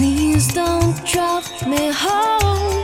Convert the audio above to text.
Please don't drop me home.